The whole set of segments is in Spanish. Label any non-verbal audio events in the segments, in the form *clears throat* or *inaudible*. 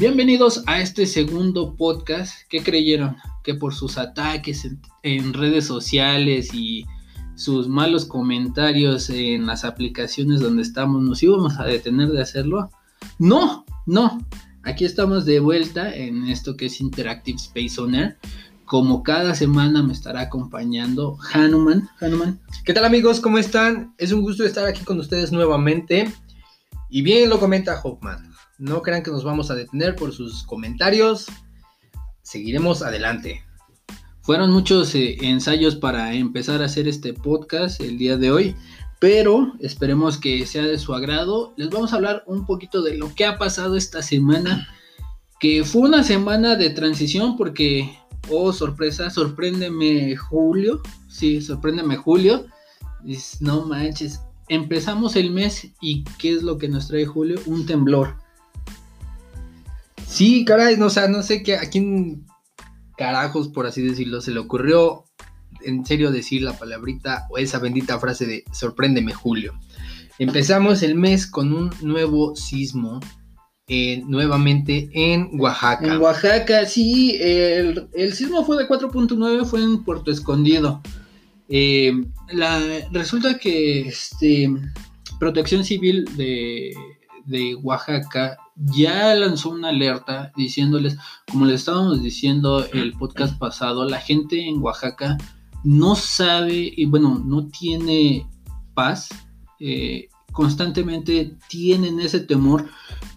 Bienvenidos a este segundo podcast. ¿Qué creyeron? Que por sus ataques en, redes sociales y sus malos comentarios en las aplicaciones donde estamos nos íbamos a detener de hacerlo. No, no. Aquí estamos de vuelta en esto que es Interactive Space Owner. Como cada semana me estará acompañando Hanuman. Hanuman. ¿Qué tal amigos? ¿Cómo están? Es un gusto estar aquí con ustedes nuevamente. Y bien lo comenta Hoffman. No crean que nos vamos a detener por sus comentarios. Seguiremos adelante. Fueron muchos eh, ensayos para empezar a hacer este podcast el día de hoy, pero esperemos que sea de su agrado. Les vamos a hablar un poquito de lo que ha pasado esta semana, que fue una semana de transición porque, oh sorpresa, sorpréndeme Julio, sí, sorpréndeme Julio. No manches, empezamos el mes y ¿qué es lo que nos trae Julio? Un temblor. Sí, caray, no, o sea, no sé qué, a quién carajos, por así decirlo, se le ocurrió en serio decir la palabrita o esa bendita frase de sorpréndeme Julio. Empezamos el mes con un nuevo sismo eh, nuevamente en Oaxaca. En Oaxaca, sí, el, sismo fue de 4.9, fue en Puerto Escondido. Eh, la, resulta que este, Protección Civil de, de Oaxaca ya lanzó una alerta diciéndoles, como les estábamos diciendo el podcast pasado, la gente en Oaxaca no sabe y bueno, no tiene paz. Eh, constantemente tienen ese temor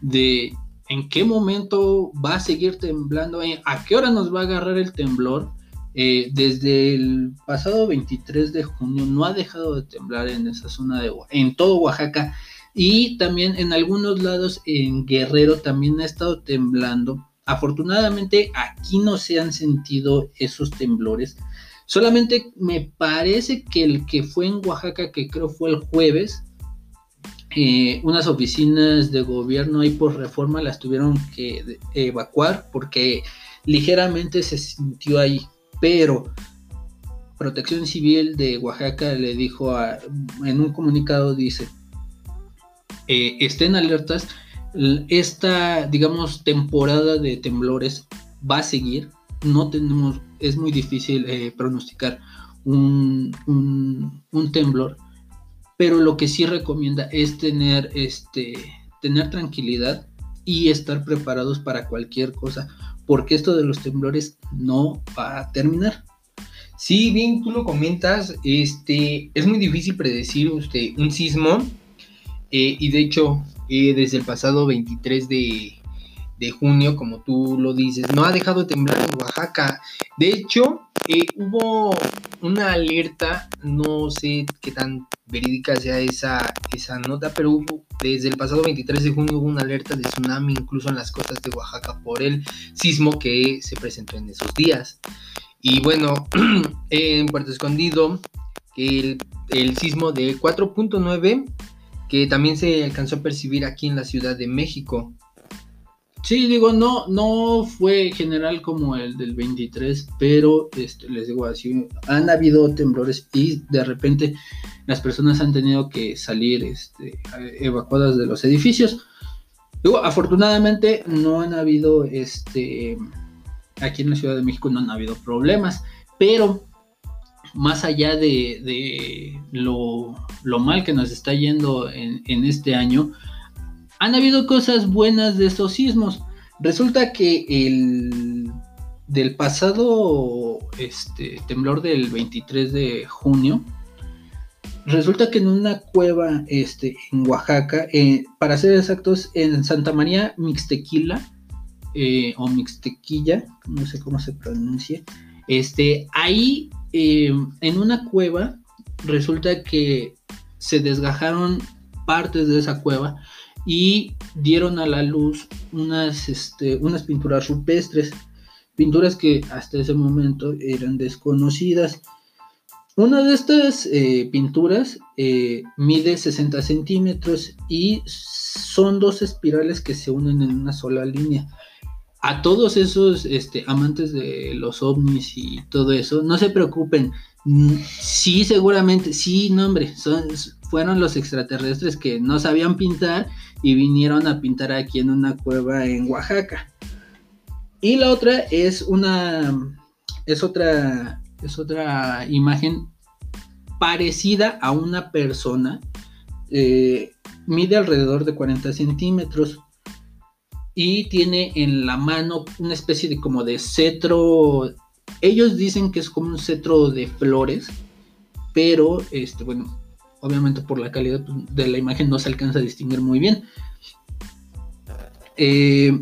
de en qué momento va a seguir temblando, eh, a qué hora nos va a agarrar el temblor. Eh, desde el pasado 23 de junio no ha dejado de temblar en esa zona de en todo Oaxaca y también en algunos lados en Guerrero también ha estado temblando. Afortunadamente aquí no se han sentido esos temblores. Solamente me parece que el que fue en Oaxaca, que creo fue el jueves, eh, unas oficinas de gobierno ahí por reforma las tuvieron que evacuar porque ligeramente se sintió ahí. Pero Protección Civil de Oaxaca le dijo en un comunicado, dice, eh, estén alertas. Esta, digamos, temporada de temblores va a seguir. No tenemos, es muy difícil eh, pronosticar un, un, temblor, pero lo que sí recomienda es tener, este, tener tranquilidad y estar preparados para cualquier cosa, porque esto de los temblores no va a terminar. Sí, bien tú lo comentas, este, es muy difícil predecir usted, un sismo eh, y de hecho, eh, desde el pasado 23 de, junio, como tú lo dices, no ha dejado de temblar en Oaxaca. De hecho, eh, hubo una alerta, no sé qué tan verídica sea esa, esa nota, pero hubo, desde el pasado 23 de junio hubo una alerta de tsunami incluso en las costas de Oaxaca por el sismo que se presentó en esos días. Y bueno, *clears throat* en Puerto Escondido, el, el sismo de 4.9 que también se alcanzó a percibir aquí en la Ciudad de México. Sí, digo, no, no fue general como el del 23, pero este, les digo así, han habido temblores y de repente las personas han tenido que salir este, evacuadas de los edificios. Digo, afortunadamente no han habido, este, aquí en la Ciudad de México no han habido problemas, pero más allá de, lo, mal que nos está yendo en, este año, han habido cosas buenas de estos sismos. Resulta que el del pasado este, temblor del 23 de junio, resulta que en una cueva este, en Oaxaca, eh, para ser exactos, en Santa María Mixtequila, eh, o Mixtequilla, no sé cómo se pronuncia, este, ahí Em, en una cueva resulta que se desgajaron partes de esa cueva y dieron a la luz unas, este, unas pinturas rupestres, pinturas que hasta ese momento eran desconocidas. Una de estas eh, pinturas eh, mide 60 centímetros y son dos espirales que se unen en una sola línea a todos esos este, amantes de los ovnis y todo eso, no se preocupen. Mm, sí, seguramente, sí, no, hombre, son, fueron los extraterrestres que no sabían pintar y vinieron a pintar aquí en una cueva en Oaxaca. Y la otra es una, es otra, es otra imagen parecida a una persona. Eh, mide alrededor de 40 centímetros y tiene en la mano una especie de como de cetro. Ellos dicen que es como un cetro de flores, pero este, bueno, obviamente por la calidad de la imagen no se alcanza a distinguir muy bien. Eh,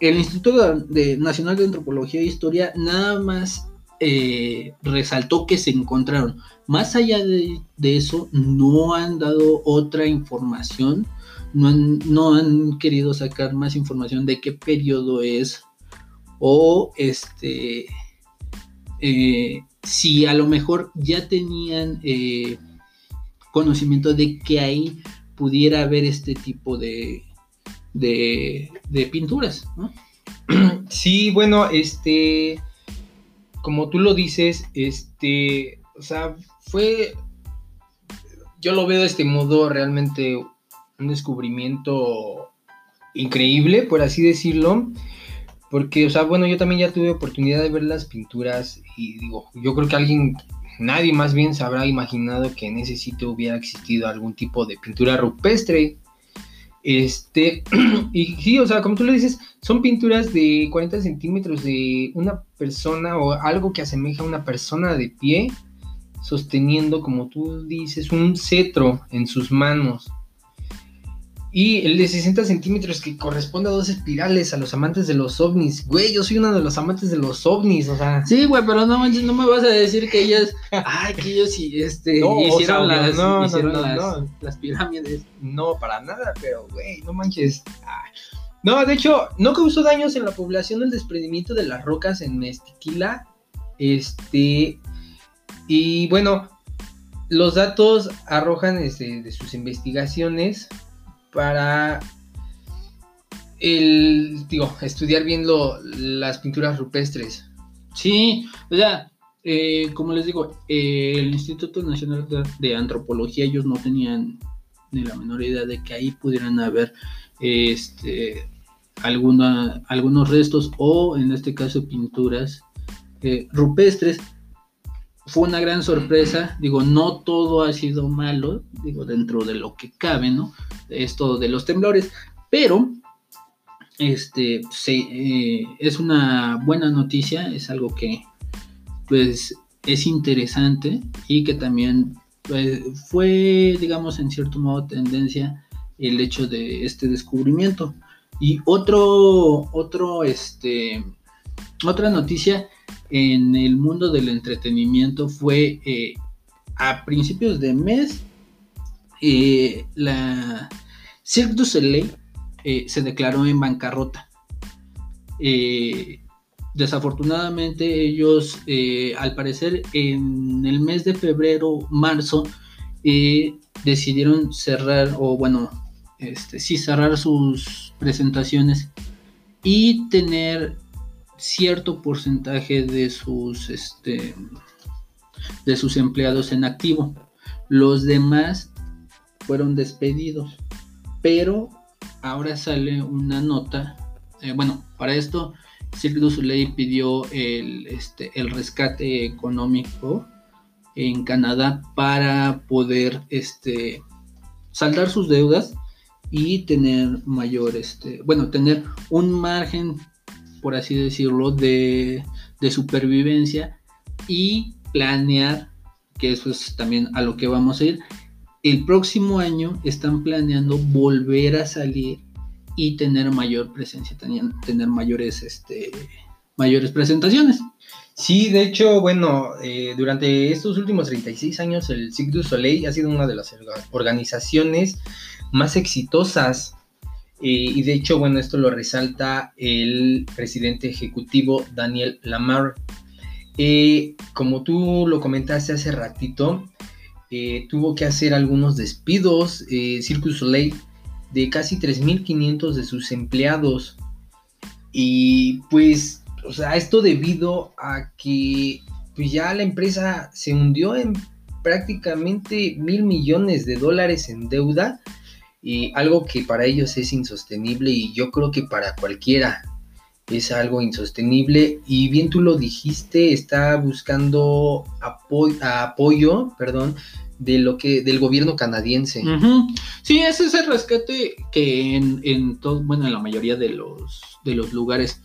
el Instituto Nacional de Antropología e Historia nada más eh, resaltó que se encontraron. Más allá de, eso, no han dado otra información, no han, querido sacar más información de qué periodo es o este eh, si a lo mejor ya tenían eh, conocimiento de que ahí pudiera haber este tipo de, de, pinturas. *clears throat* Sí, bueno, este como tú lo dices, este, o sea, fue, yo lo veo de este modo realmente un descubrimiento increíble, por así decirlo, porque, o sea, bueno, yo también ya tuve oportunidad de ver las pinturas y digo, yo creo que alguien, nadie más bien se habrá imaginado que en ese sitio hubiera existido algún tipo de pintura rupestre. Este, *clears throat* y sí, o sea, como tú lo dices, son pinturas de 40 centímetros de una persona o algo que asemeja a una persona de pie, sosteniendo, como tú dices, un cetro en sus manos. Y el de 60 centímetros que corresponde a dos espirales a los amantes de los ovnis. Güey, yo soy uno de los amantes de los ovnis, o sea. Sí, güey, pero no manches, no me vas a decir que ellas. *laughs* Ay, que ellos este, hicieron, las, no, hicieron las, pirámides. No, para nada, pero, güey, no manches. No, de hecho, no causó daños en la población el desprendimiento de las rocas en Mestiquila. Este. Y bueno, los datos arrojan este, de sus investigaciones para el, digo, estudiar bien las pinturas rupestres. Sí, o sea, eh, como les digo, el Instituto Nacional de, Antropología, ellos no tenían ni la menor idea de que ahí pudieran haber este, alguna, algunos restos o en este caso pinturas eh, rupestres. Fue una gran sorpresa, digo, no todo ha sido malo, digo, dentro de lo que cabe, ¿no? esto de los temblores, pero este eh, es una buena noticia, es algo que pues es interesante y que también pues, fue, digamos, en cierto modo tendencia el hecho de este descubrimiento. Y otro, otro, este, otra noticia en el mundo del entretenimiento fue eh, a principios de mes eh, la Cirque du Soleil eh, se declaró en bancarrota. Desafortunadamente ellos, al parecer, en el mes de febrero, marzo, decidieron cerrar, o bueno, este, sí, cerrar sus presentaciones y tener cierto porcentaje de sus, este, de sus empleados en activo. Los demás fueron despedidos. Pero ahora sale una nota. Eh, bueno, para esto Cirque du Soleil pidió el, este, el rescate económico en Canadá para poder este, saldar sus deudas y tener mayor, este, bueno, tener un margen, por así decirlo, de, de supervivencia y planear, que eso es también a lo que vamos a ir, el próximo año están planeando volver a salir y tener mayor presencia, tener mayores, este, mayores presentaciones. Sí, de hecho, bueno, eh, durante estos últimos 36 años el Cirque du Soleil ha sido una de las organizaciones más exitosas y de hecho, bueno, esto lo resalta el presidente ejecutivo Daniel Lamar. Eh, como tú lo comentaste hace ratito, eh, tuvo que hacer algunos despidos, eh, Circus Soleil, de casi 3.500 de sus empleados. Y pues, o sea, esto debido a que pues ya la empresa se hundió en prácticamente mil millones de dólares en deuda. Y algo que para ellos es insostenible y yo creo que para cualquiera es algo insostenible y bien tú lo dijiste, está buscando apoyo, perdón, de lo que del gobierno canadiense. Sí, ese es el rescate que en, en todo, bueno, en la mayoría de los de los lugares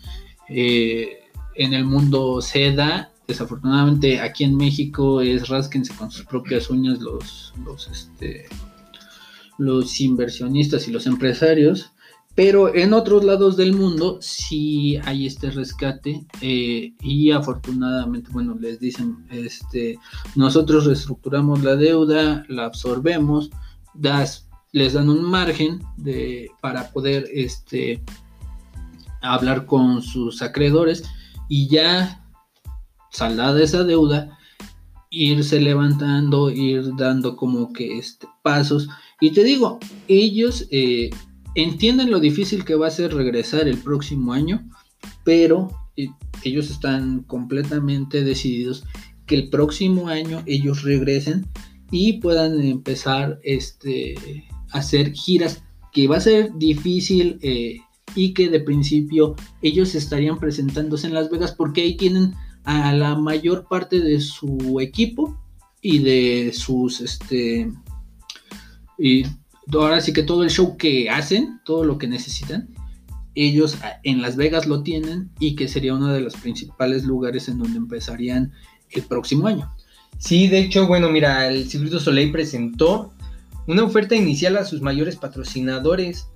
eh, en el mundo se da. Desafortunadamente aquí en México es rasquense con sus propias uñas los los este los inversionistas y los empresarios pero en otros lados del mundo sí hay este rescate eh, y afortunadamente, bueno, les dicen, este, nosotros reestructuramos la deuda, la absorbemos, das, les dan un margen de, para poder este, hablar con sus acreedores y ya saldada esa deuda, irse levantando, ir dando como que este, pasos. Y te digo, ellos... Eh, entienden lo difícil que va a ser regresar el próximo año, pero eh, ellos están completamente decididos que el próximo año ellos regresen y puedan empezar este, a hacer giras que va a ser difícil eh, y que de principio ellos estarían presentándose en Las Vegas porque ahí tienen a la mayor parte de su equipo y de sus este y ahora sí que todo el show que hacen, todo lo que necesitan, ellos en Las Vegas lo tienen y que sería uno de los principales lugares en donde empezarían el próximo año. Sí, de hecho, bueno, mira, el Circuito Soleil presentó una oferta inicial a sus mayores patrocinadores,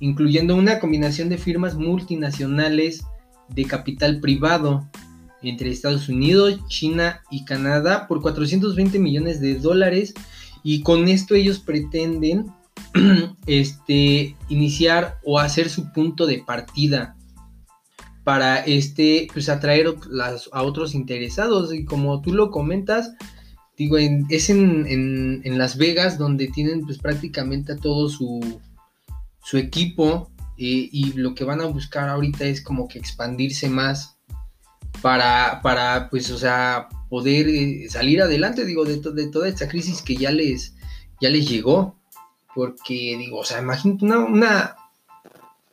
incluyendo una combinación de firmas multinacionales de capital privado entre Estados Unidos, China y Canadá por 420 millones de dólares y con esto ellos pretenden *clears throat* este, iniciar o hacer su punto de partida para este, pues atraer a otros interesados. Y como tú lo comentas, digo, es en, Las Vegas donde tienen pues prácticamente a todo su, su equipo eh, y lo que van a buscar ahorita es como que expandirse más para, para pues, o sea, poder eh, salir adelante, digo, de, de, toda esta crisis que ya les, ya les llegó. Porque, digo, o sea, imagínate una,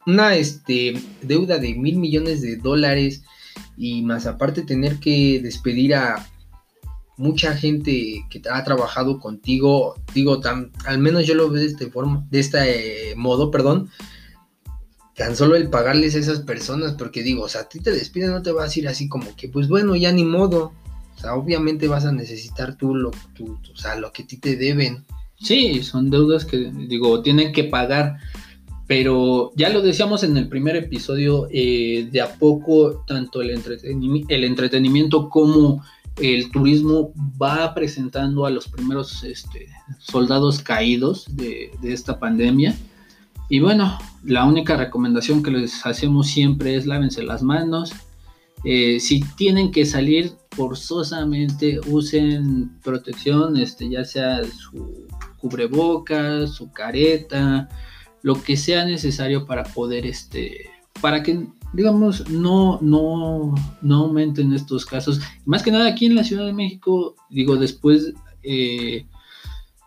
una, este, deuda de mil millones de dólares y más aparte tener que despedir a mucha gente que ha trabajado contigo, digo, tan, al menos yo lo veo de este, forma, de este modo, perdón, tan solo el pagarles a esas personas, porque digo, o sea, a ti te despiden, no te vas a ir así como que, pues bueno, ya ni modo. O sea, obviamente vas a necesitar tú lo, o sea, lo que a ti te deben. Sí, son deudas que, digo, tienen que pagar. Pero ya lo decíamos en el primer episodio, eh, de a poco tanto el, el entretenimiento como el turismo va presentando a los primeros este, soldados caídos de, de esta pandemia y bueno, la única recomendación que les hacemos siempre es lávense las manos. Eh, si tienen que salir forzosamente, usen protección, este, ya sea su cubrebocas, su careta, lo que sea necesario para poder, este, para que, digamos, no, no, no aumenten estos casos. Más que nada aquí en la Ciudad de México, digo, después eh,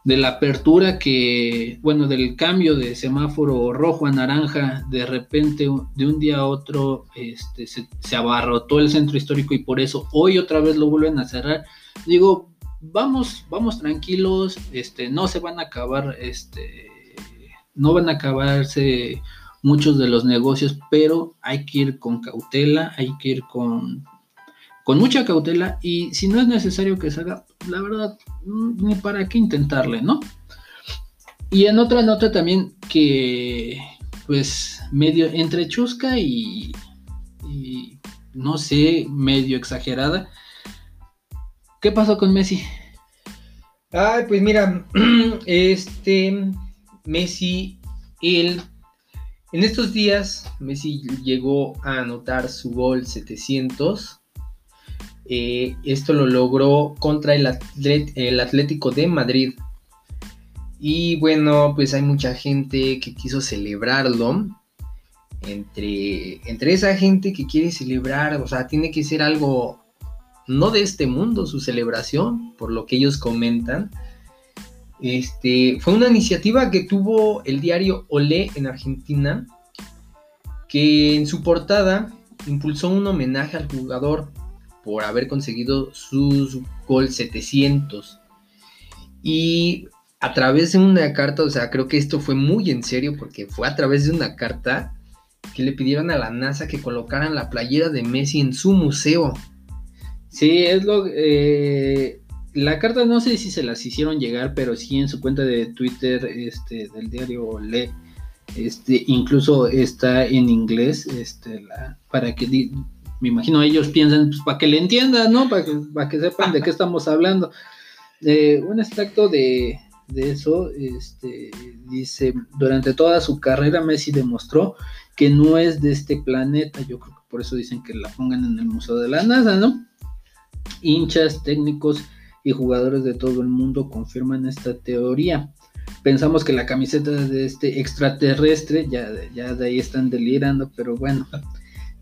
de la apertura que, bueno, del cambio de semáforo rojo a naranja, de repente, de un día a otro, este, se, abarrotó el centro histórico y por eso hoy otra vez lo vuelven a cerrar. Digo, vamos, vamos tranquilos, este, no se van a acabar, este, no van a acabarse muchos de los negocios, pero hay que ir con cautela, hay que ir con con mucha cautela y si no es necesario que se haga, la verdad, mm, ni para qué intentarle, ¿no? Y en otra nota también que, pues, medio entre chusca y, y no sé, medio exagerada. ¿Qué pasó con Messi? Ay, pues mira, *clears throat* este Messi, él, en estos días, Messi llegó a anotar su gol 700 eh, esto lo logró contra el, Atlético de Madrid. Y bueno, pues hay mucha gente que quiso celebrarlo. Entre, entre esa gente que quiere celebrar, o sea, tiene que ser algo no de este mundo su celebración, por lo que ellos comentan. Este, fue una iniciativa que tuvo el diario Olé en Argentina, que en su portada impulsó un homenaje al jugador por haber conseguido sus gol 700. Y a través de una carta, o sea, creo que esto fue muy en serio porque fue a través de una carta que le pidieron a la NASA que colocaran la playera de Messi en su museo. Sí, es lo... Eh, la carta no sé si se las hicieron llegar, pero sí en su cuenta de Twitter este, del diario Le, este, incluso está en inglés, este, para que me imagino ellos piensan, pues para que le entiendan, ¿no? Para que, para que sepan de qué estamos hablando. Eh, un extracto de, de eso, este, dice, durante toda su carrera Messi demostró que no es de este planeta, yo creo que por eso dicen que la pongan en el Museo de la NASA, ¿no? Hinchas, técnicos y jugadores de todo el mundo confirman esta teoría. Pensamos que la camiseta de este extraterrestre, ya, ya de ahí están delirando, pero bueno,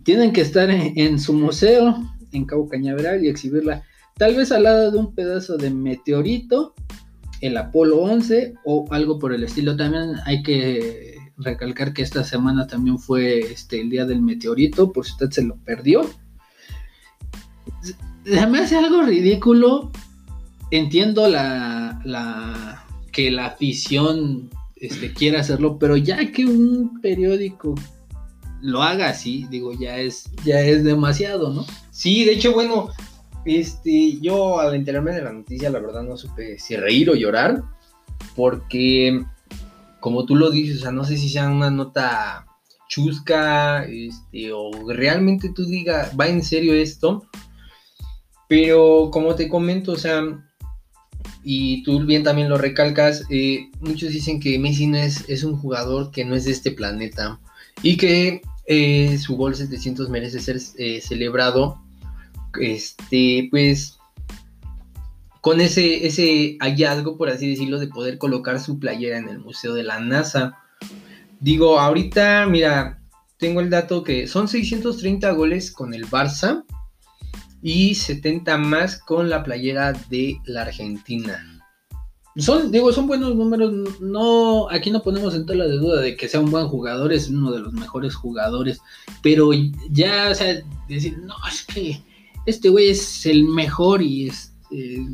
tienen que estar en su museo en Cabo Cañaveral y exhibirla tal vez al lado de un pedazo de meteorito el Apolo 11 o algo por el estilo. También hay que recalcar que esta semana también fue este, el día del meteorito, por si usted se lo perdió. Me hace algo ridículo. Entiendo la, la que la afición este, quiera hacerlo, pero ya que un periódico lo haga así, digo, ya es, ya es demasiado, ¿no? Sí, de hecho, bueno, este, yo al enterarme de la noticia, la verdad no supe si reír o llorar, porque como tú lo dices, o sea, no sé si sea una nota chusca, este, o realmente tú digas, va en serio esto, pero como te comento, o sea, y tú bien también lo recalcas, eh, muchos dicen que Messi no es, es, un jugador que no es de este planeta y que eh, su gol 700 merece ser eh, celebrado este, pues, con ese, ese hallazgo, por así decirlo, de poder colocar su playera en el Museo de la NASA. Digo, ahorita, mira, tengo el dato que son 630 goles con el Barça y 70 más con la playera de la Argentina. Son, digo, son buenos números. No, aquí no ponemos en tela de duda de que sea un buen jugador, es uno de los mejores jugadores. Pero ya, o sea, decir, no, es que este güey es el mejor y es eh,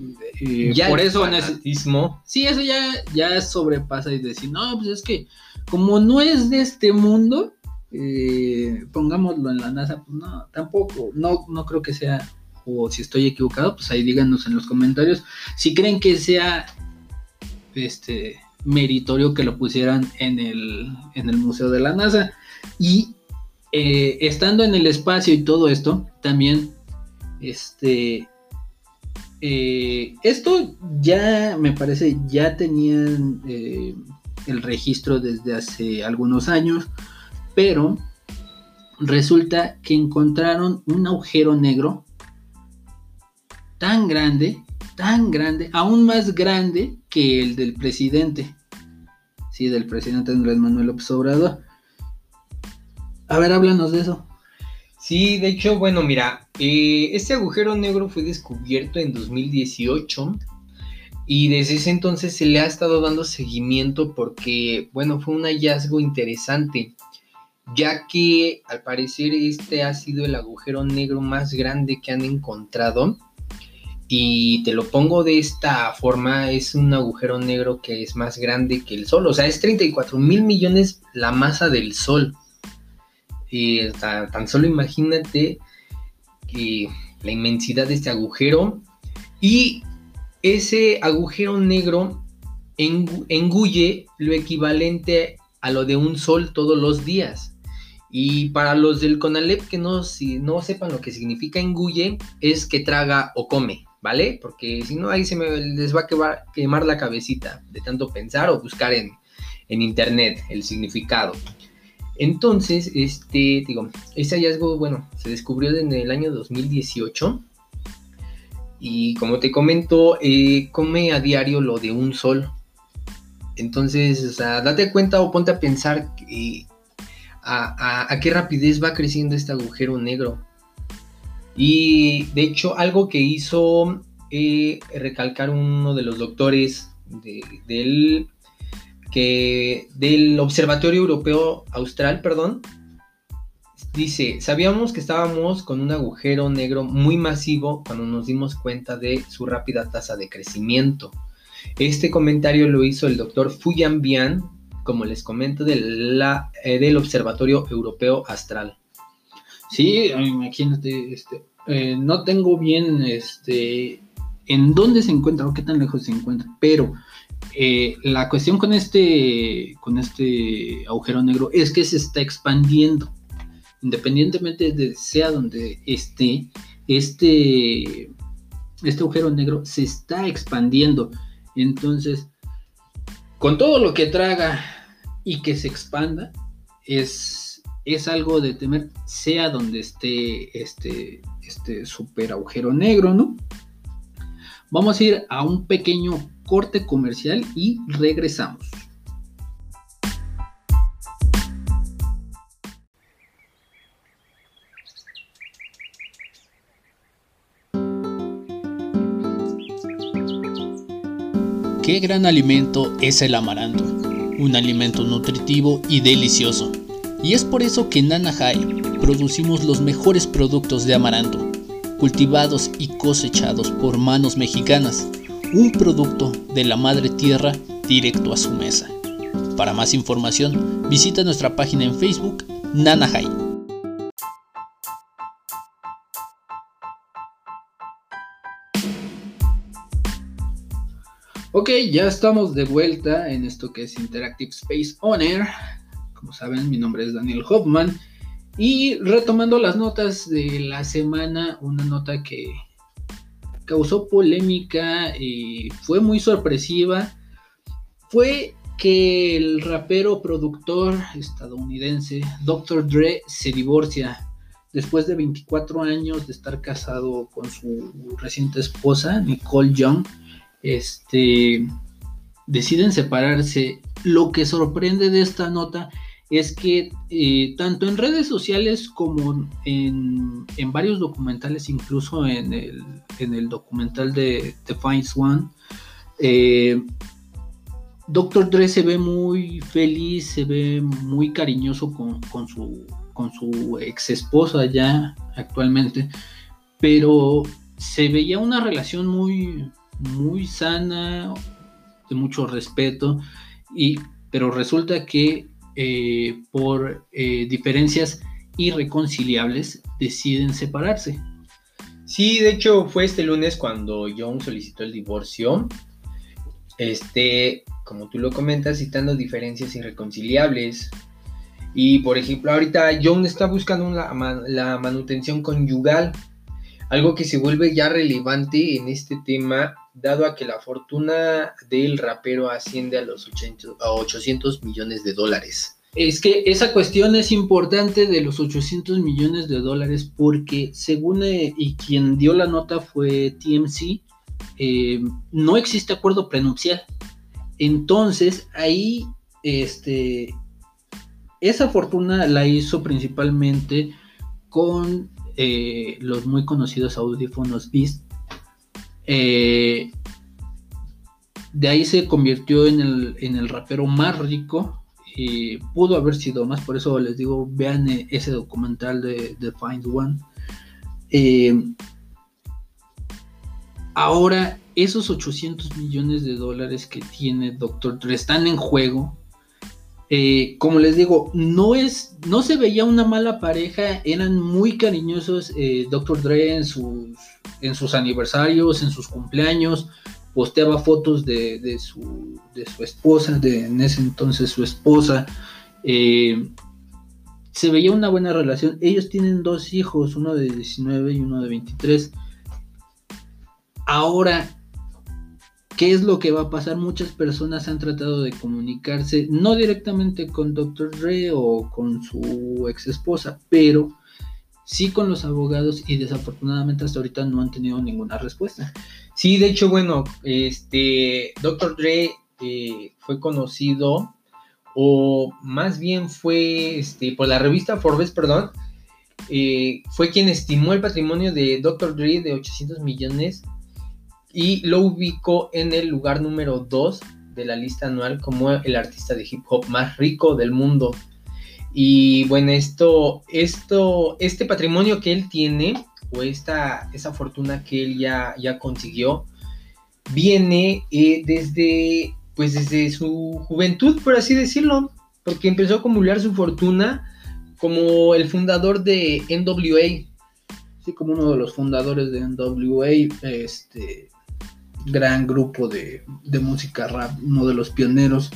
eh, por eso fanatismo. Sí, eso ya, ya sobrepasa y decir, no, pues es que como no es de este mundo, eh, pongámoslo en la NASA, pues no, tampoco, no, no creo que sea, o si estoy equivocado, pues ahí díganos en los comentarios si creen que sea este meritorio que lo pusieran en el, en el Museo de la NASA. Y estando en el espacio y todo esto, también este. Eh, esto ya me parece, ya tenían eh, el registro desde hace algunos años, pero resulta que encontraron un agujero negro tan grande, tan grande, aún más grande que el del presidente. Sí, del presidente Andrés Manuel López Obrador. A ver, háblanos de eso. Sí, de hecho, bueno, mira, eh, este agujero negro fue descubierto en 2018 y desde ese entonces se le ha estado dando seguimiento porque, bueno, fue un hallazgo interesante, ya que al parecer este ha sido el agujero negro más grande que han encontrado. Y te lo pongo de esta forma, es un agujero negro que es más grande que el Sol, o sea, es 34 mil millones la masa del Sol. Tan, solo imagínate la inmensidad de este agujero. Y ese agujero negro engulle lo equivalente a lo de un sol todos los días. Y para los del Conalep que no sepan lo que significa engulle, es que traga o come, ¿vale? Porque si no, ahí se me, les va a quemar, la cabecita de tanto pensar o buscar en, en internet el significado. Entonces, este, digo, este hallazgo, bueno, se descubrió en el año 2018. Y como te comento, eh, come a diario lo de un sol. Entonces, o sea, date cuenta o ponte a pensar a, qué rapidez va creciendo este agujero negro. Y de hecho, algo que hizo eh, recalcar uno de los doctores del que del Observatorio Europeo Austral, perdón, Dice, sabíamos que estábamos con un agujero negro muy masivo cuando nos dimos cuenta de su rápida tasa de crecimiento. Este comentario lo hizo el doctor Fuyan Bian, como les comento, de eh, del Observatorio Europeo Astral. Sí, imagínate, este, eh, no tengo bien este, en dónde se encuentra o qué tan lejos se encuentra, pero eh, la cuestión con este, con este agujero negro es que se está expandiendo independientemente de sea donde esté, este, este agujero negro se está expandiendo. Entonces, con todo lo que traga y que se expanda, es, es algo de temer, sea donde esté este, este super agujero negro, ¿no? Vamos a ir a un pequeño corte comercial y regresamos. Qué gran alimento es el amaranto, un alimento nutritivo y delicioso. Y es por eso que en Nanahai producimos los mejores productos de amaranto, cultivados y cosechados por manos mexicanas, un producto de la madre tierra directo a su mesa. Para más información, visita nuestra página en Facebook Nanahai. Ok, ya estamos de vuelta en esto que es Interactive Space Owner. Como saben, mi nombre es Daniel Hoffman. Y retomando las notas de la semana, una nota que causó polémica y fue muy sorpresiva, fue que el rapero productor estadounidense Dr. Dre se divorcia después de 24 años de estar casado con su reciente esposa, Nicole Young este, deciden separarse. Lo que sorprende de esta nota es que eh, tanto en redes sociales como en, varios documentales, incluso en el, en el documental de The Finds One, eh, Doctor Dre se ve muy feliz, se ve muy cariñoso con, con, su, con su ex esposa ya actualmente, pero se veía una relación muy, muy sana, de mucho respeto, y, pero resulta que eh, por eh, diferencias irreconciliables deciden separarse. Sí, de hecho fue este lunes cuando Young solicitó el divorcio. Este, como tú lo comentas, citando diferencias irreconciliables. Y por ejemplo, ahorita Young está buscando la manutención conyugal, algo que se vuelve ya relevante en este tema dado a que la fortuna del rapero asciende a los 800 millones de dólares. Es que esa cuestión es importante de los 800 millones de dólares porque según eh, y quien dio la nota fue TMC, eh, no existe acuerdo prenupcial. Entonces ahí, este, esa fortuna la hizo principalmente con eh, los muy conocidos audífonos Beast eh, de ahí se convirtió en el, rapero más rico. Y pudo haber sido más, por eso les digo, vean eh, ese documental de, The Find One. Eh, ahora, esos 800 millones de dólares que tiene Doctor Dre están en juego. Como les digo, no es, no se veía una mala pareja, eran muy cariñosos. Doctor Dre en sus en sus aniversarios, en sus cumpleaños, posteaba fotos de, su, esposa, de en ese entonces su esposa. Eh, se veía una buena relación. Ellos tienen dos hijos, uno de 19 y uno de 23. Ahora, ¿qué es lo que va a pasar? Muchas personas han tratado de comunicarse, no directamente con Dr. Dre o con su ex esposa, pero sí con los abogados y desafortunadamente hasta ahorita no han tenido ninguna respuesta. Sí, de hecho, bueno, este Dr. Dre eh, fue conocido o más bien fue este, por la revista Forbes, perdón, eh, fue quien estimó el patrimonio de Dr. Dre de 800 millones y lo ubicó en el lugar número 2 de la lista anual como el artista de hip hop más rico del mundo. Y bueno, esto, esto, este patrimonio que él tiene, o esta, esa fortuna que él ya, ya consiguió, viene eh, desde, pues desde su juventud, por así decirlo, porque empezó a acumular su fortuna como el fundador de NWA. Sí, como uno de los fundadores de NWA, este gran grupo de, música rap, uno de los pioneros.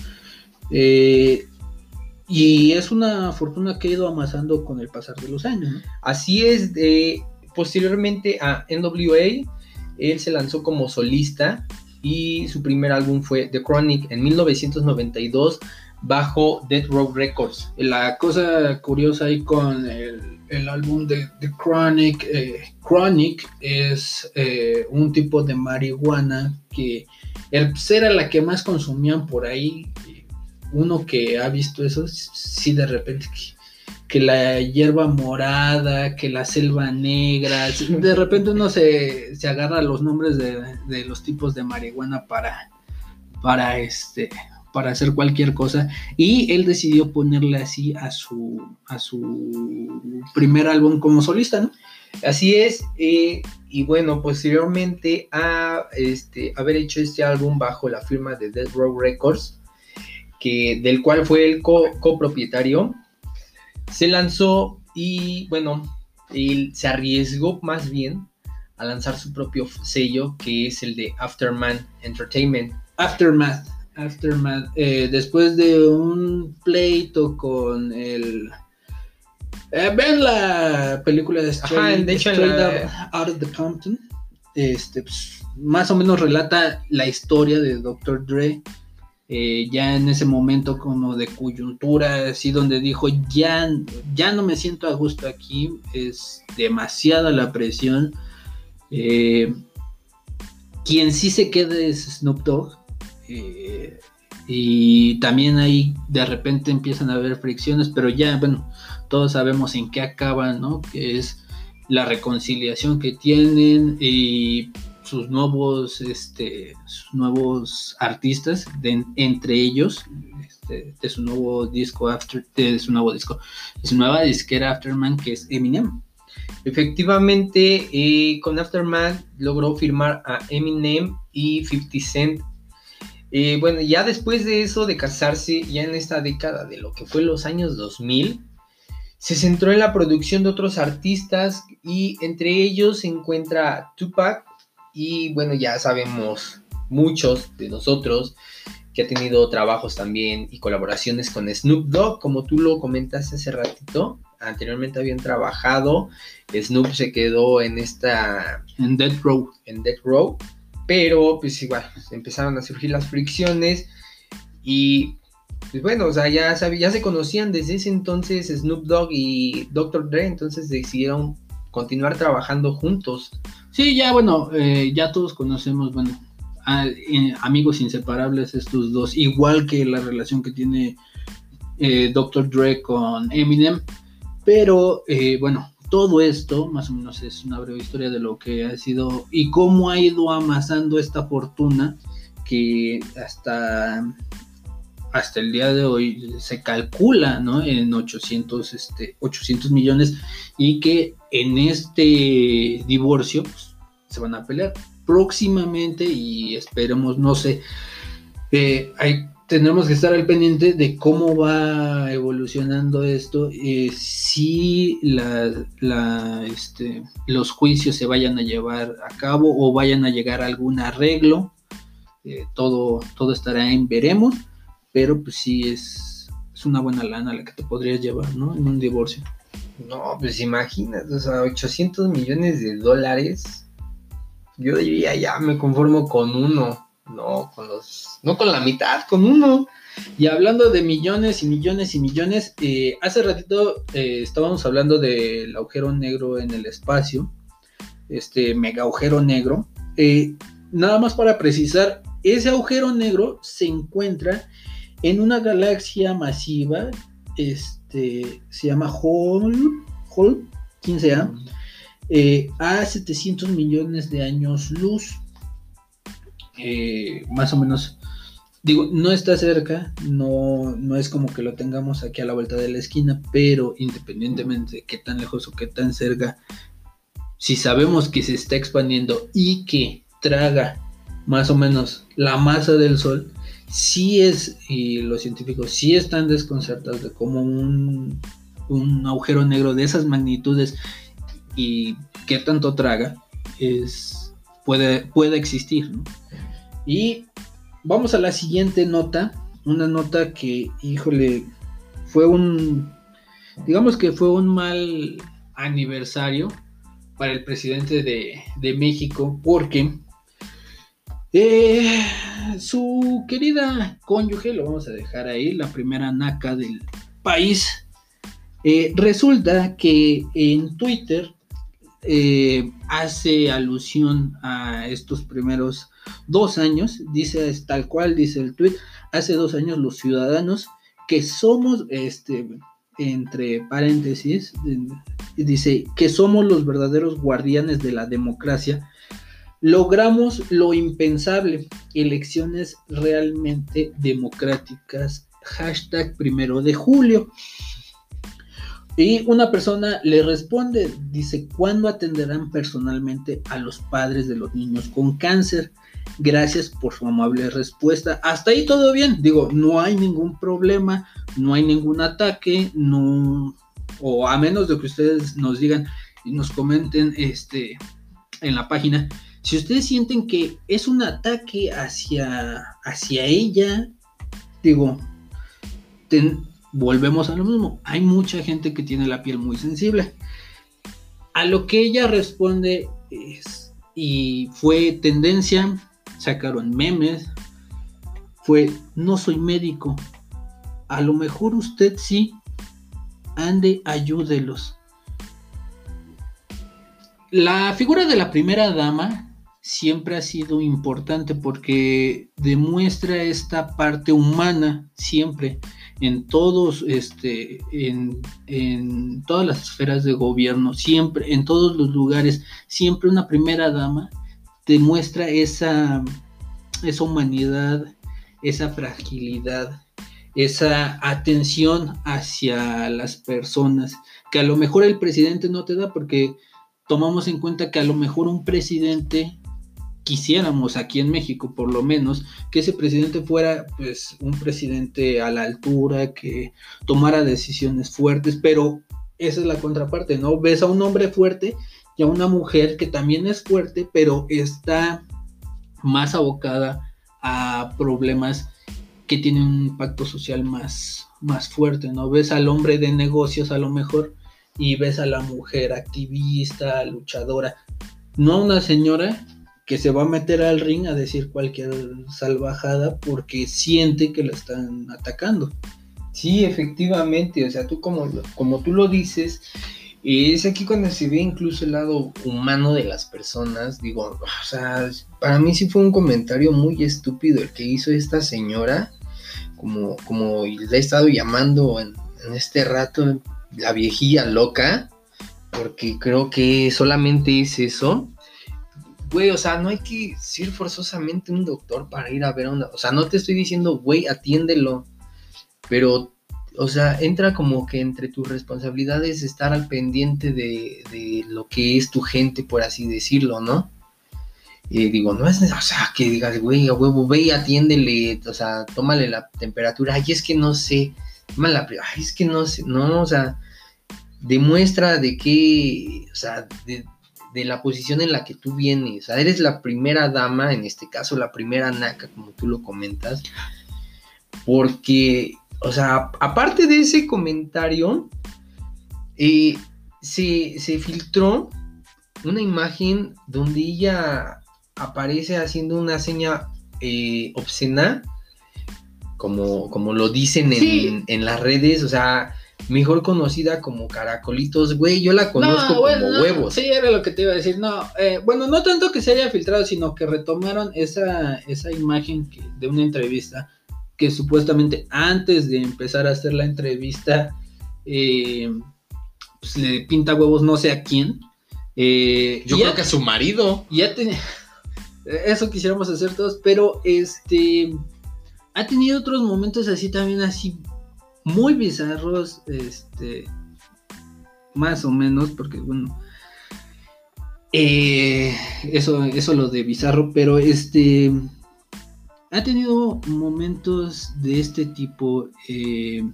Eh, y es una fortuna que ha ido amasando con el pasar de los años. Así es, de, posteriormente a NWA, él se lanzó como solista y su primer álbum fue The Chronic en 1992 bajo Death Row Records. La cosa curiosa ahí con el, álbum de The Chronic, eh, Chronic es eh, un tipo de marihuana que era la que más consumían por ahí. Uno que ha visto eso, sí de repente que, la hierba morada, que la selva negra, de repente uno se, se agarra los nombres de, de los tipos de marihuana para, para este para hacer cualquier cosa y él decidió ponerle así a su a su primer álbum como solista. Así es, eh, y bueno, posteriormente a este, haber hecho este álbum bajo la firma de Dead Row Records, que, del cual fue el copropietario, se lanzó y bueno, él se arriesgó más bien a lanzar su propio sello, que es el de Aftermath Entertainment. Aftermath. Aftermath, eh, después de un pleito con el... Eh, ven la película de Straight, Out of the Compton. Este, pues, más o menos relata la historia de Dr. Dre. Eh, ya en ese momento como de coyuntura, así donde dijo, ya, ya no me siento a gusto aquí, es demasiada la presión. quien sí se queda es Snoop Dogg, eh, y también ahí de repente empiezan a haber fricciones, pero ya, bueno, todos sabemos en qué acaban, ¿no? Que es la reconciliación que tienen y sus nuevos, este, sus nuevos artistas, entre ellos, este, de su nuevo disco, after, de su nuevo disco, de su nueva disquera Afterman, que es Eminem. Efectivamente, eh, con Afterman logró firmar a Eminem y 50 Cent eh, bueno, ya después de eso, de casarse, ya en esta década de lo que fue los años 2000, se centró en la producción de otros artistas y entre ellos se encuentra Tupac y bueno, ya sabemos muchos de nosotros que ha tenido trabajos también y colaboraciones con Snoop Dogg, como tú lo comentaste hace ratito. Anteriormente habían trabajado, Snoop se quedó en esta... En Death Row. En Death Row pero pues igual, empezaron a surgir las fricciones y pues bueno, o sea, ya, ya se conocían desde ese entonces Snoop Dogg y Dr. Dre, entonces decidieron continuar trabajando juntos. Sí, ya bueno, eh, ya todos conocemos, bueno, eh, amigos inseparables estos dos, igual que la relación que tiene eh, Dr. Dre con Eminem, pero bueno, todo esto, más o menos, es una breve historia de lo que ha sido y cómo ha ido amasando esta fortuna que hasta, hasta el día de hoy se calcula ¿no? en 800, este, 800 millones y que en este divorcio pues, se van a pelear próximamente y esperemos, no sé, eh, hay tendremos que estar al pendiente de cómo va evolucionando esto, si este, los juicios se vayan a llevar a cabo o vayan a llegar a algún arreglo. Eh, todo, todo estará en veremos, pero pues sí es, es una buena lana la que te podrías llevar, ¿no? En un divorcio. No, pues imagínate, o sea, 800 millones de dólares. Yo diría, ya me conformo con uno. No, con los. No con la mitad, con uno. Y hablando de millones y millones y millones, eh, hace ratito eh, estábamos hablando del agujero negro en el espacio, este mega agujero negro. Eh, nada más para precisar, ese agujero negro se encuentra en una galaxia masiva, este, se llama Hall, Hall 15A, a 700 millones de años luz. Eh, más o menos Digo, no está cerca, no, no es como que lo tengamos aquí a la vuelta de la esquina, pero independientemente de qué tan lejos o qué tan cerca, si sabemos que se está expandiendo y que traga más o menos la masa del Sol, sí es, y los científicos sí están desconcertados de cómo un, un agujero negro de esas magnitudes y qué tanto traga, es, puede, puede existir. Y vamos a la siguiente nota, una nota que, híjole, fue un, digamos que fue un mal aniversario para el presidente de, México, porque eh, su querida cónyuge, lo vamos a dejar ahí, la primera naca del país, eh, resulta que en Twitter eh, hace alusión a estos primeros dos años, dice tal cual, dice el tweet, hace dos años los ciudadanos que somos, este, entre paréntesis, dice que somos los verdaderos guardianes de la democracia, logramos lo impensable, elecciones realmente democráticas, hashtag primero de julio. Y una persona le responde, dice, ¿cuándo atenderán personalmente a los padres de los niños con cáncer? Gracias por su amable respuesta. Hasta ahí todo bien. Digo, no hay ningún problema, no hay ningún ataque, no, o a menos de que ustedes nos digan y nos comenten este, en la página si ustedes sienten que es un ataque hacia, hacia ella, digo, volvemos a lo mismo. Hay mucha gente que tiene la piel muy sensible. A lo que ella responde es, y fue tendencia, sacaron memes, fue, no soy médico. A lo mejor usted sí, ande, ayúdelos. La figura de la primera dama siempre ha sido importante porque demuestra esta parte humana siempre en todos este en, en, todas las esferas de gobierno siempre en todos los lugares siempre una primera dama demuestra esa esa humanidad esa fragilidad esa atención hacia las personas que a lo mejor el presidente no te da porque tomamos en cuenta que a lo mejor un presidente quisiéramos aquí en México, por lo menos, que ese presidente fuera pues un presidente a la altura, que tomara decisiones fuertes, pero esa es la contraparte, ¿no? Ves a un hombre fuerte y a una mujer que también es fuerte, pero está más abocada a problemas que tienen un impacto social más, más fuerte, ¿no? Ves al hombre de negocios a lo mejor y ves a la mujer activista, luchadora, no a una señora que se va a meter al ring a decir cualquier salvajada porque siente que la están atacando. Sí, efectivamente, o sea, tú como, como tú lo dices, es aquí cuando se ve incluso el lado humano de las personas, digo, o sea, para mí sí fue un comentario muy estúpido el que hizo esta señora, como, como le he estado llamando en, en este rato la viejilla loca, porque creo que solamente es eso güey, o sea, no hay que ser forzosamente un doctor para ir a ver a una. O sea, no te estoy diciendo, güey, atiéndelo. Pero, o sea, entra como que entre tus responsabilidades estar al pendiente de, lo que es tu gente, por así decirlo, ¿no? Y digo, no es, o sea, que digas, güey, a huevo, ve atiéndele, o sea, tómale la temperatura. Ay, es que no sé, tómale la, ay, es que no sé, no, o sea, demuestra de qué, o sea, de, de la posición en la que tú vienes. O sea, eres la primera dama, en este caso la primera naca, como tú lo comentas. Porque, o sea, aparte de ese comentario, eh, se, filtró una imagen donde ella aparece haciendo una seña eh, obscena, como, como lo dicen en, en, las redes, o sea, mejor conocida como Caracolitos, güey, yo la conozco como huevos. Sí, era lo que te iba a decir, no, eh, bueno, no tanto que se haya filtrado, sino que retomaron esa, esa imagen de una entrevista que supuestamente antes de empezar a hacer la entrevista, eh, pues le pinta huevos no sé a quién. Eh, yo creo que a su marido. Ya tenía... *laughs* Eso quisiéramos hacer todos, pero este ha tenido otros momentos así también, así muy bizarros, este, más o menos, porque bueno, eh, eso, eso lo de bizarro, pero este, ha tenido momentos de este tipo. Eh,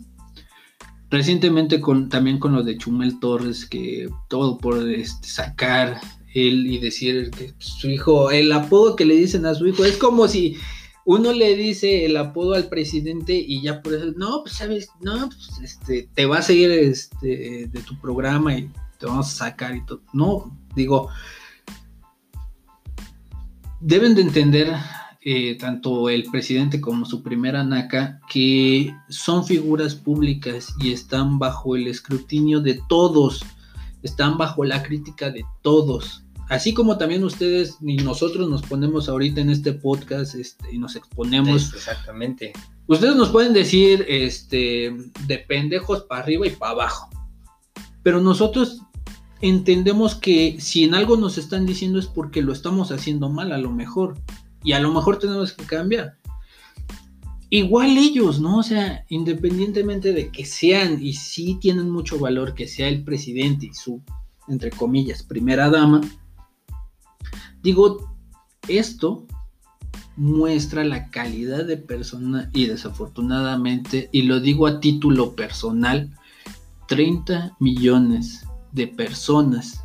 recientemente con, también con lo de Chumel Torres, que todo por este, sacar él y decir que su hijo, el apodo que le dicen a su hijo, es como si uno le dice el apodo al presidente y ya por eso, no, pues sabes, no, pues este, te va a seguir este, de tu programa y te vamos a sacar y todo. No, digo, deben de entender eh, tanto el presidente como su primera NACA, que son figuras públicas y están bajo el escrutinio de todos, están bajo la crítica de todos. Así como también ustedes y nosotros nos ponemos ahorita en este podcast este, y nos exponemos. Exactamente. Ustedes nos pueden decir este, de pendejos para arriba y para abajo. Pero nosotros entendemos que si en algo nos están diciendo es porque lo estamos haciendo mal a lo mejor y a lo mejor tenemos que cambiar. Igual ellos, ¿no? O sea, independientemente de que sean y sí tienen mucho valor que sea el presidente y su, entre comillas, primera dama, digo, esto muestra la calidad de persona y desafortunadamente, y lo digo a título personal, 30 millones de personas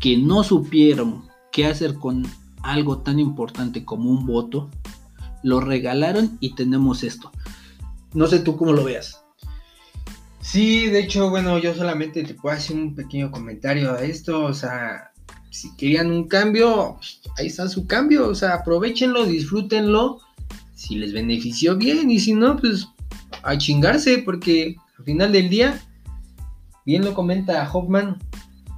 que no supieron qué hacer con algo tan importante como un voto, lo regalaron y tenemos esto. No sé tú cómo lo veas. Sí, de hecho, bueno, yo solamente te puedo hacer un pequeño comentario a esto, o sea, si querían un cambio, ahí está su cambio, o sea, aprovechenlo, disfrútenlo, si les benefició bien y si no, pues a chingarse, porque al final del día, bien lo comenta Hoffman,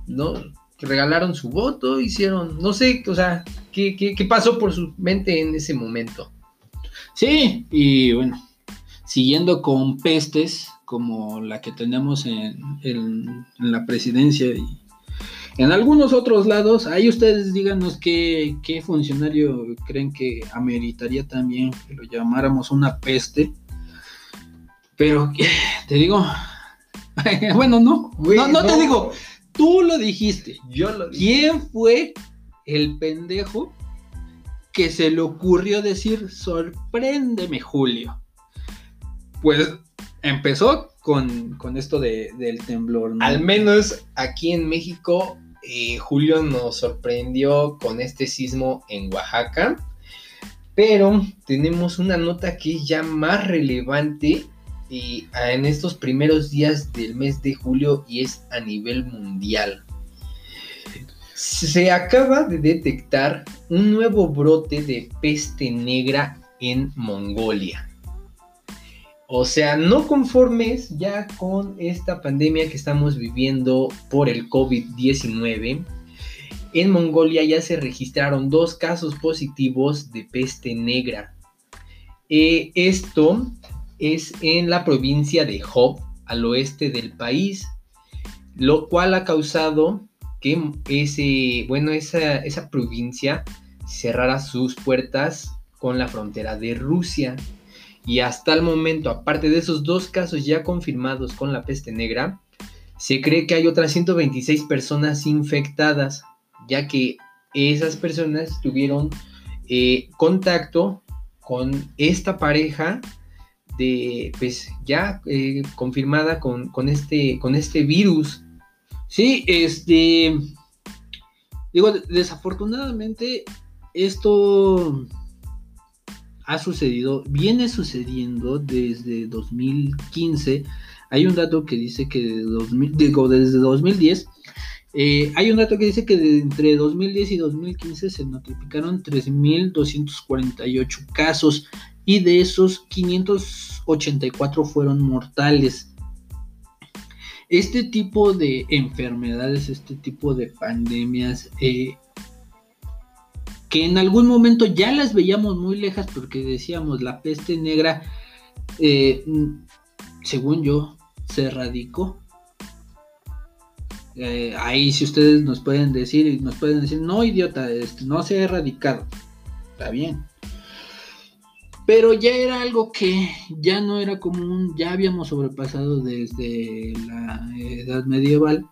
¿no? Que regalaron su voto, hicieron, no sé, o sea, ¿Qué, pasó por su mente en ese momento? Sí, y bueno, siguiendo con pestes como la que tenemos en, la presidencia y en algunos otros lados, ahí ustedes díganos qué, qué, funcionario creen que ameritaría también que lo llamáramos una peste. Pero *laughs* te digo, *laughs* bueno, no, no, no, te digo, tú lo dijiste. Yo lo dije. ¿Quién fue el pendejo que se le ocurrió decir, sorpréndeme Julio. Pues empezó con, esto del temblor. Al menos aquí en México, eh, Julio nos sorprendió con este sismo en Oaxaca. Pero tenemos una nota que es ya más relevante eh, en estos primeros días del mes de julio y es a nivel mundial se acaba de detectar un nuevo brote de peste negra en Mongolia. O sea, no conformes ya con esta pandemia que estamos viviendo por el COVID-19, en Mongolia ya se registraron dos casos positivos de peste negra. Eh, esto es en la provincia de Hob, al oeste del país, lo cual ha causado que ese, bueno, esa, esa provincia cerrara sus puertas con la frontera de Rusia. Y hasta el momento, aparte de esos dos casos ya confirmados con la peste negra, se cree que hay otras 126 personas infectadas, ya que esas personas tuvieron eh, contacto con esta pareja de, pues ya eh, confirmada con, con, este, con este virus Sí, este. Digo, desafortunadamente, esto ha sucedido, viene sucediendo desde 2015. Hay un dato que dice que digo, desde 2010, eh, hay un dato que dice que entre 2010 y 2015 se notificaron 3.248 casos y de esos 584 fueron mortales este tipo de enfermedades, este tipo de pandemias, eh, que en algún momento ya las veíamos muy lejas porque decíamos la peste negra, eh, según yo, se erradicó. Eh, ahí si ustedes nos pueden decir nos pueden decir, no idiota, este, no se ha erradicado. Está bien. pero ya era algo que ya no era común, ya habíamos sobrepasado desde la edad medieval.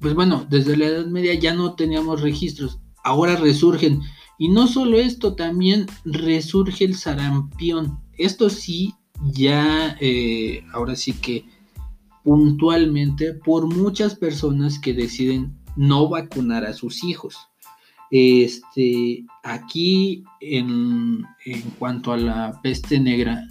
Pues bueno, desde la edad media ya no teníamos registros, ahora resurgen. Y no solo esto, también resurge el sarampión. Esto sí, ya, eh, ahora sí que puntualmente por muchas personas que deciden no vacunar a sus hijos. Este, aquí en, cuanto a la peste negra,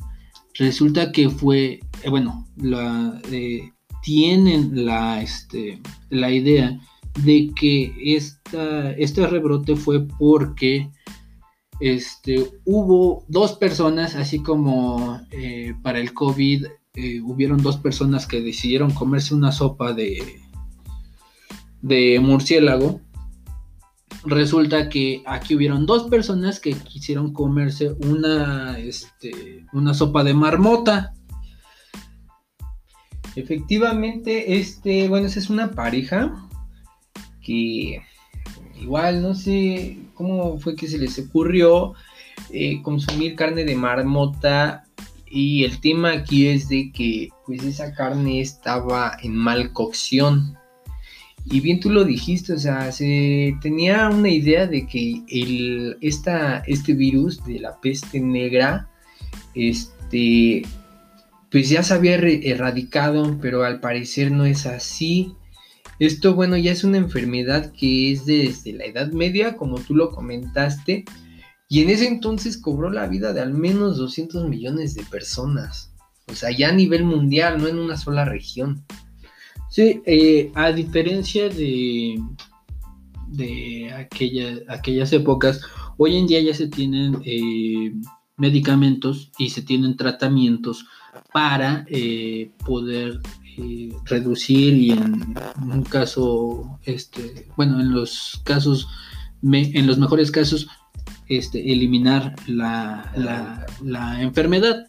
resulta que fue, eh, bueno, la, eh, tienen la, este, la idea de que esta, este rebrote fue porque este, hubo dos personas, así como eh, para el COVID hubieron dos personas que decidieron comerse una sopa de, de murciélago resulta que aquí hubieron dos personas que quisieron comerse una, este, una sopa de marmota. Efectivamente, este, bueno, esa es una pareja que igual no sé cómo fue que se les ocurrió eh, consumir carne de marmota y el tema aquí es de que pues esa carne estaba en mal cocción y bien tú lo dijiste, o sea, se tenía una idea de que el, esta, este virus de la peste negra, este, pues ya se había erradicado, pero al parecer no es así. Esto, bueno, ya es una enfermedad que es desde la Edad Media, como tú lo comentaste, y en ese entonces cobró la vida de al menos 200 millones de personas. O sea, ya a nivel mundial, no en una sola región. Sí, eh, a diferencia de, de aquellas épocas, hoy en día ya se tienen eh, medicamentos y se tienen tratamientos para eh, poder reducir y en un caso, este, bueno, en los casos, en los mejores casos, este, eliminar la, la enfermedad.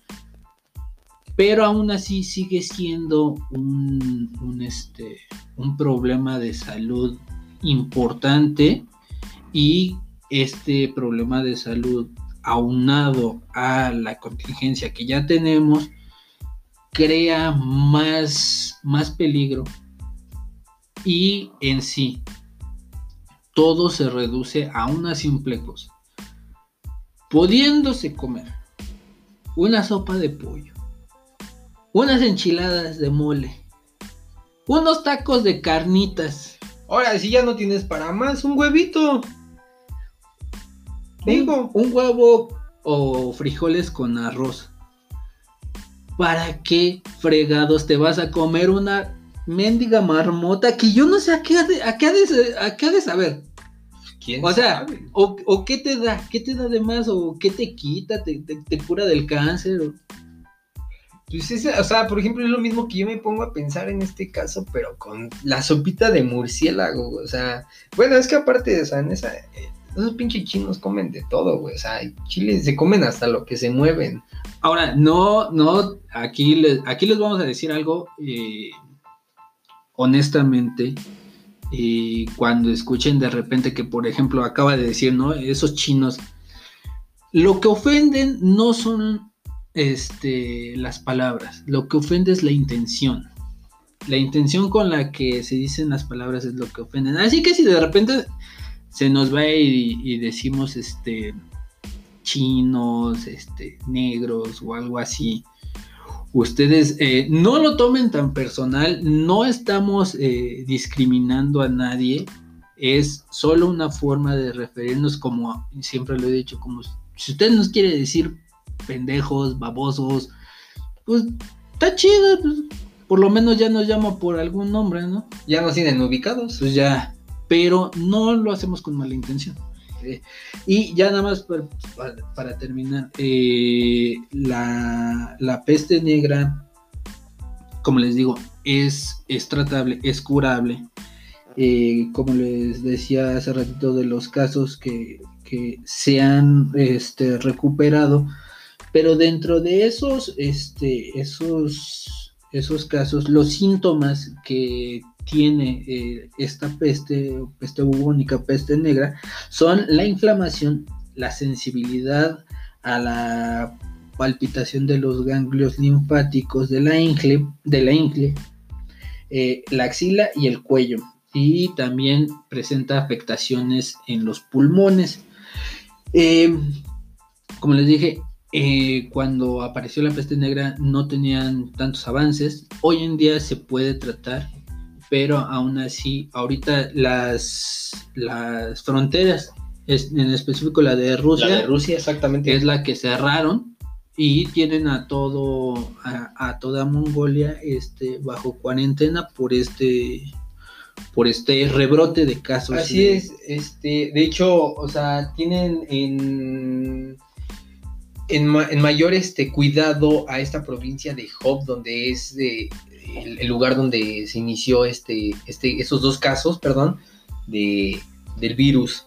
Pero aún así sigue siendo un, este, un problema de salud importante y este problema de salud aunado a la contingencia que ya tenemos crea más, más peligro y en sí todo se reduce a una simple cosa pudiéndose comer una sopa de pollo unas enchiladas de mole, unos tacos de carnitas. Ahora, si ya no tienes para más, un huevito. Digo, un huevo o frijoles con arroz. ¿Para qué fregados te vas a comer una mendiga marmota que yo no sé a qué ha de, a qué de, saber? ¿Quién o sea, o, qué te da, qué te da de más, o qué te quita, te, te cura del cáncer. Pues o sea, por ejemplo, es lo mismo que yo me pongo a pensar en este caso, pero con la sopita de murciélago, o sea, bueno, es que aparte, o sea, en esa, eh, esos pinches chinos comen de todo, güey, o sea, chiles se comen hasta lo que se mueven. Ahora, no, no, aquí les, aquí les vamos a decir algo, eh, honestamente, y cuando escuchen de repente que, por ejemplo, acaba de decir, ¿no? Esos chinos, lo que ofenden no son este, las palabras. Lo que ofende es la intención. La intención con la que se dicen las palabras es lo que ofenden. Así que si de repente se nos va y, decimos este chinos, este negros o algo así, ustedes eh, no lo tomen tan personal. No estamos eh, discriminando a nadie. Es solo una forma de referirnos como siempre lo he dicho, como si usted nos quiere decir pendejos, babosos, pues está chido, pues, por lo menos ya nos llama por algún nombre, ¿no? Ya nos tienen ubicados. Pues ya, pero no lo hacemos con mala intención. Eh, y ya nada más para, terminar, eh, la, la, peste negra, como les digo, es, es tratable, es curable. Eh, como les decía hace ratito de los casos que, que se han este, recuperado, pero dentro de esos, este, esos, esos casos, los síntomas que tiene eh, esta peste, peste bubónica, peste negra, son la inflamación, la sensibilidad a la palpitación de los ganglios linfáticos de la ingle, de la, ingle eh, la axila y el cuello. Y también presenta afectaciones en los pulmones. Eh, como les dije, eh, cuando apareció la peste negra no tenían tantos avances. Hoy en día se puede tratar, pero aún así, ahorita las, las fronteras, en específico la de Rusia, la de Rusia exactamente. es la que cerraron y tienen a todo a, toda Mongolia este bajo cuarentena por este por este rebrote de casos. Así es, este, de hecho, o sea, tienen en en, mayor este, cuidado a esta provincia de Hob, donde es el, lugar donde se inició este, este, esos dos casos, perdón, de, del virus.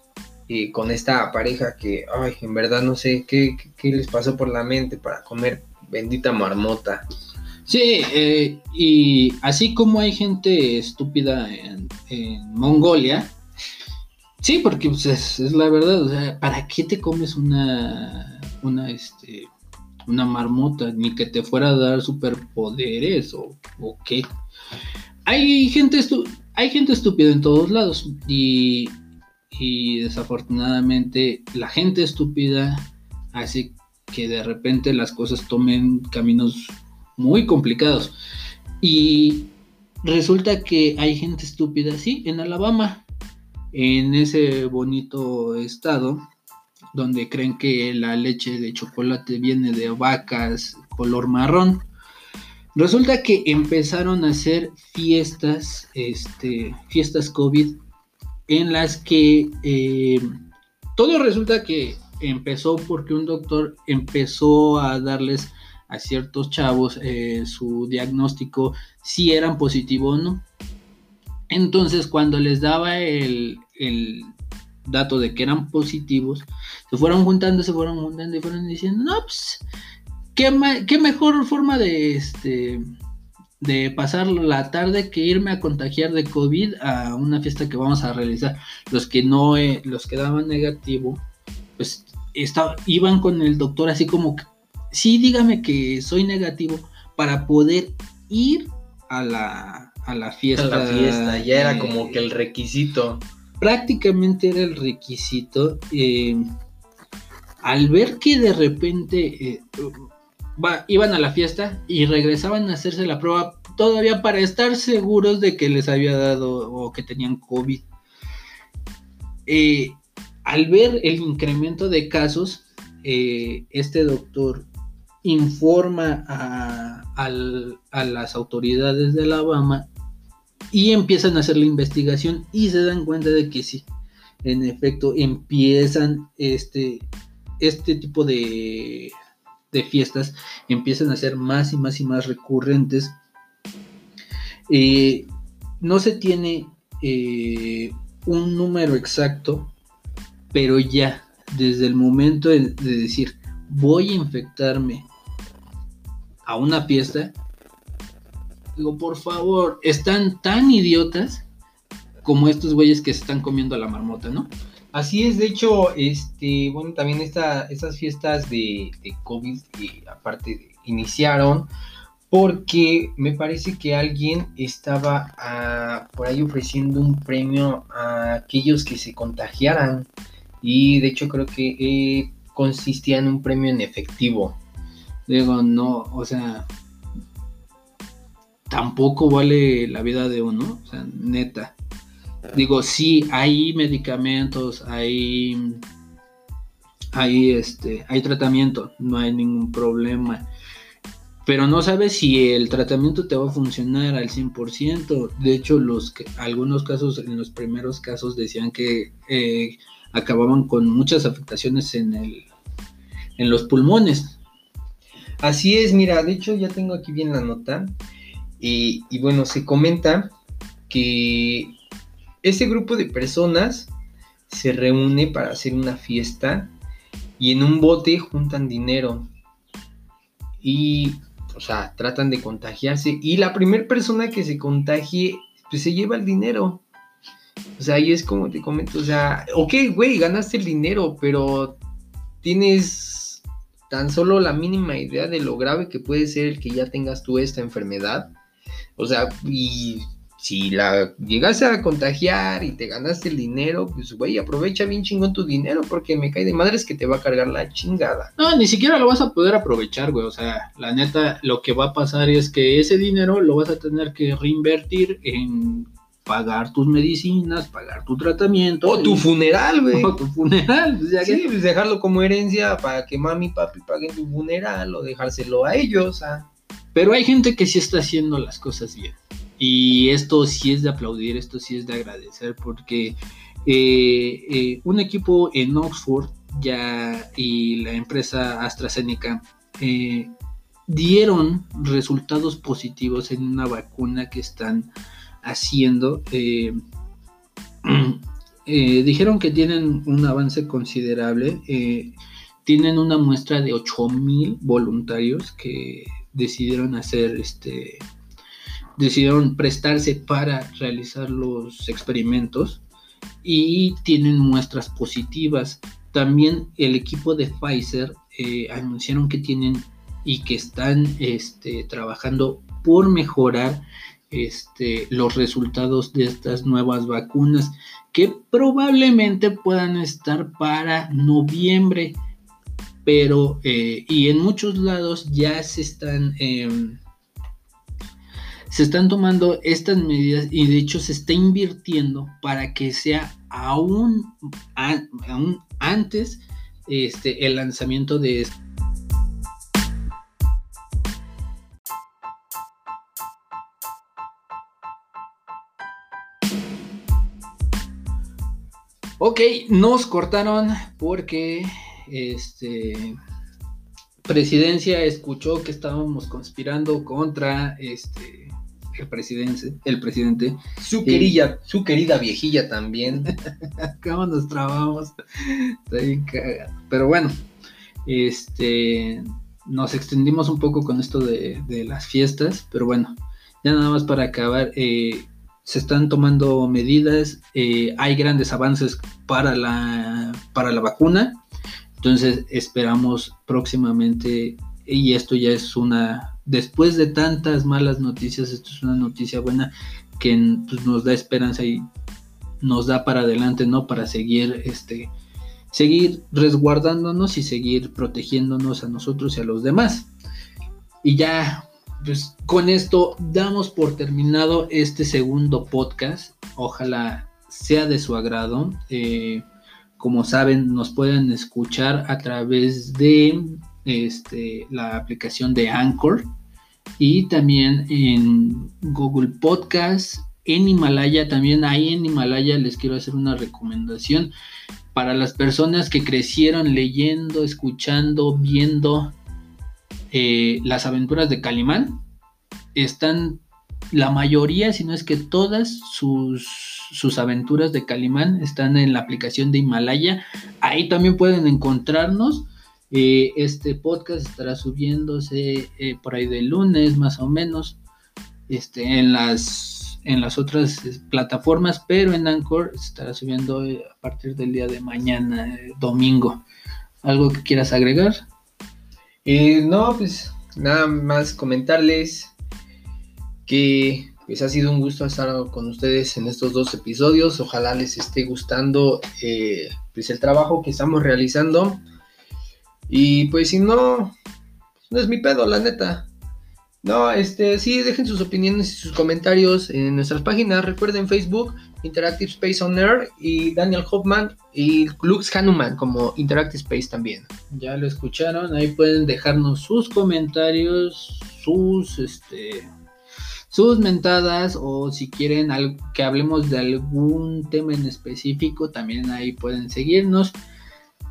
Eh, con esta pareja que, ay, en verdad no sé qué, les pasó por la mente para comer bendita marmota. Sí, eh, y así como hay gente estúpida en, Mongolia, sí, porque pues, es, es, la verdad, o sea, ¿para qué te comes una una, este, una marmota, ni que te fuera a dar superpoderes o, o qué. Hay gente, hay gente estúpida en todos lados y, y desafortunadamente la gente estúpida hace que de repente las cosas tomen caminos muy complicados. Y resulta que hay gente estúpida, sí, en Alabama, en ese bonito estado, donde creen que la leche de chocolate viene de vacas color marrón. Resulta que empezaron a hacer fiestas, este, fiestas COVID, en las que eh, todo resulta que empezó porque un doctor empezó a darles a ciertos chavos eh, su diagnóstico si eran positivos o no. Entonces cuando les daba el, el dato de que eran positivos, se fueron juntando, se fueron juntando y fueron diciendo, no, pues, qué, mejor forma de, este, de pasar la tarde que irme a contagiar de COVID a una fiesta que vamos a realizar. Los que no, eh, los que daban negativo, pues iban con el doctor así como, sí, dígame que soy negativo para poder ir a la, a la fiesta. A la fiesta, ya era como que el requisito prácticamente era el requisito. Eh, al ver que de repente eh, iban a la fiesta y regresaban a hacerse la prueba todavía para estar seguros de que les había dado o que tenían COVID. Eh, al ver el incremento de casos, este doctor informa a las autoridades de Alabama y empiezan a hacer la investigación y se dan cuenta de que sí, en efecto empiezan este, este tipo de, de fiestas, empiezan a ser más y más y más recurrentes. Eh, no se tiene eh, un número exacto, pero ya desde el momento de decir voy a infectarme a una fiesta, Digo, por favor, están tan idiotas como estos güeyes que se están comiendo a la marmota, ¿no? Así es, de hecho, este, bueno, también esta, estas fiestas de, COVID, aparte, iniciaron porque me parece que alguien estaba ah, por ahí ofreciendo un premio a aquellos que se contagiaran y de hecho creo que eh, consistía en un premio en efectivo. Digo, no, o sea, tampoco vale la vida de uno, o sea, neta. Digo, sí, hay medicamentos, hay, hay, este, hay tratamiento, no hay ningún problema. Pero no sabes si el tratamiento te va a funcionar al 100%. De hecho, los algunos casos, en los primeros casos, decían que eh, acababan con muchas afectaciones en, el, en los pulmones. Así es, mira, de hecho ya tengo aquí bien la nota. Y, bueno, se comenta que ese grupo de personas se reúne para hacer una fiesta y en un bote juntan dinero y, o sea, tratan de contagiarse y la primera persona que se contagie, pues se lleva el dinero. O sea, ahí es como te comento, o sea, ok, güey, ganaste el dinero, pero tienes tan solo la mínima idea de lo grave que puede ser el que ya tengas tú esta enfermedad. O sea, y si la llegaste a contagiar y te ganaste el dinero, pues güey, aprovecha bien chingón tu dinero porque me cae de madres que te va a cargar la chingada. No, ni siquiera lo vas a poder aprovechar, güey. O sea, la neta, lo que va a pasar es que ese dinero lo vas a tener que reinvertir en pagar tus medicinas, pagar tu tratamiento. O tu funeral, güey. *laughs* O tu funeral. Pues, sí, pues dejarlo como herencia para que mami y papi paguen tu funeral o dejárselo a ellos. ¿ah? Pero hay gente que sí está haciendo las cosas bien. Y esto sí es de aplaudir, esto sí es de agradecer, porque eh, eh, un equipo en Oxford ya y la empresa AstraZeneca eh, dieron resultados positivos en una vacuna que están haciendo. *clears throat* dijeron que tienen un avance considerable. tienen una muestra de 8000 voluntarios que decidieron hacer este decidieron prestarse para realizar los experimentos y tienen muestras positivas. También el equipo de Pfizer eh, anunciaron que tienen y que están este, trabajando por mejorar este, los resultados de estas nuevas vacunas que probablemente puedan estar para noviembre pero eh, y en muchos lados ya se están em, se están tomando estas medidas y de hecho se está invirtiendo para que sea aún, aún antes este, el lanzamiento de esto. Ok, nos cortaron porque este presidencia escuchó que estábamos conspirando contra este el presidente, el presidente. Su querida, su querida viejilla también. *laughs* ¿Cómo nos trabamos? Pero bueno, este nos extendimos un poco con esto de, las fiestas, pero bueno, ya nada más para acabar, eh, se están tomando medidas, eh, hay grandes avances para la, para la vacuna, entonces esperamos próximamente, y esto ya es una después de tantas malas noticias, esto es una noticia buena que pues, nos da esperanza y nos da para adelante, ¿no? Para seguir, este, seguir resguardándonos y seguir protegiéndonos a nosotros y a los demás. Y ya, pues con esto damos por terminado este segundo podcast. Ojalá sea de su agrado. Eh, como saben, nos pueden escuchar a través de este, la aplicación de Anchor y también en Google Podcast, en Himalaya, también ahí en Himalaya les quiero hacer una recomendación para las personas que crecieron leyendo, escuchando, viendo eh, las aventuras de Calimán. Están la mayoría, si no es que todas sus, sus aventuras de Calimán están en la aplicación de Himalaya. Ahí también pueden encontrarnos eh, este podcast estará subiéndose eh, por ahí de lunes más o menos este, en, las, en las otras eh, plataformas, pero en Anchor estará subiendo a partir del día de mañana, domingo. ¿Algo que quieras agregar? no, pues nada más comentarles que pues ha sido un gusto estar con ustedes en estos dos episodios. Ojalá les esté gustando pues el trabajo que estamos realizando. Y pues si no, no es mi pedo, la neta. No, este, sí, dejen sus opiniones y sus comentarios en nuestras páginas. Recuerden Facebook, Interactive Space On Air y Daniel Hoffman y Lux Hanuman como Interactive Space también. Ya lo escucharon, ahí pueden dejarnos sus comentarios, sus, este, sus mentadas o si quieren que hablemos de algún tema en específico, también ahí pueden seguirnos.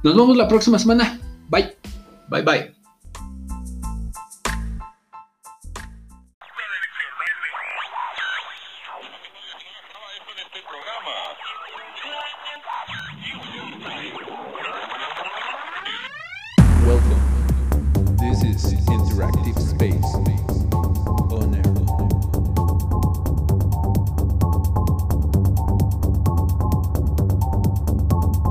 Nos vemos la próxima semana. Bye. Bye bye.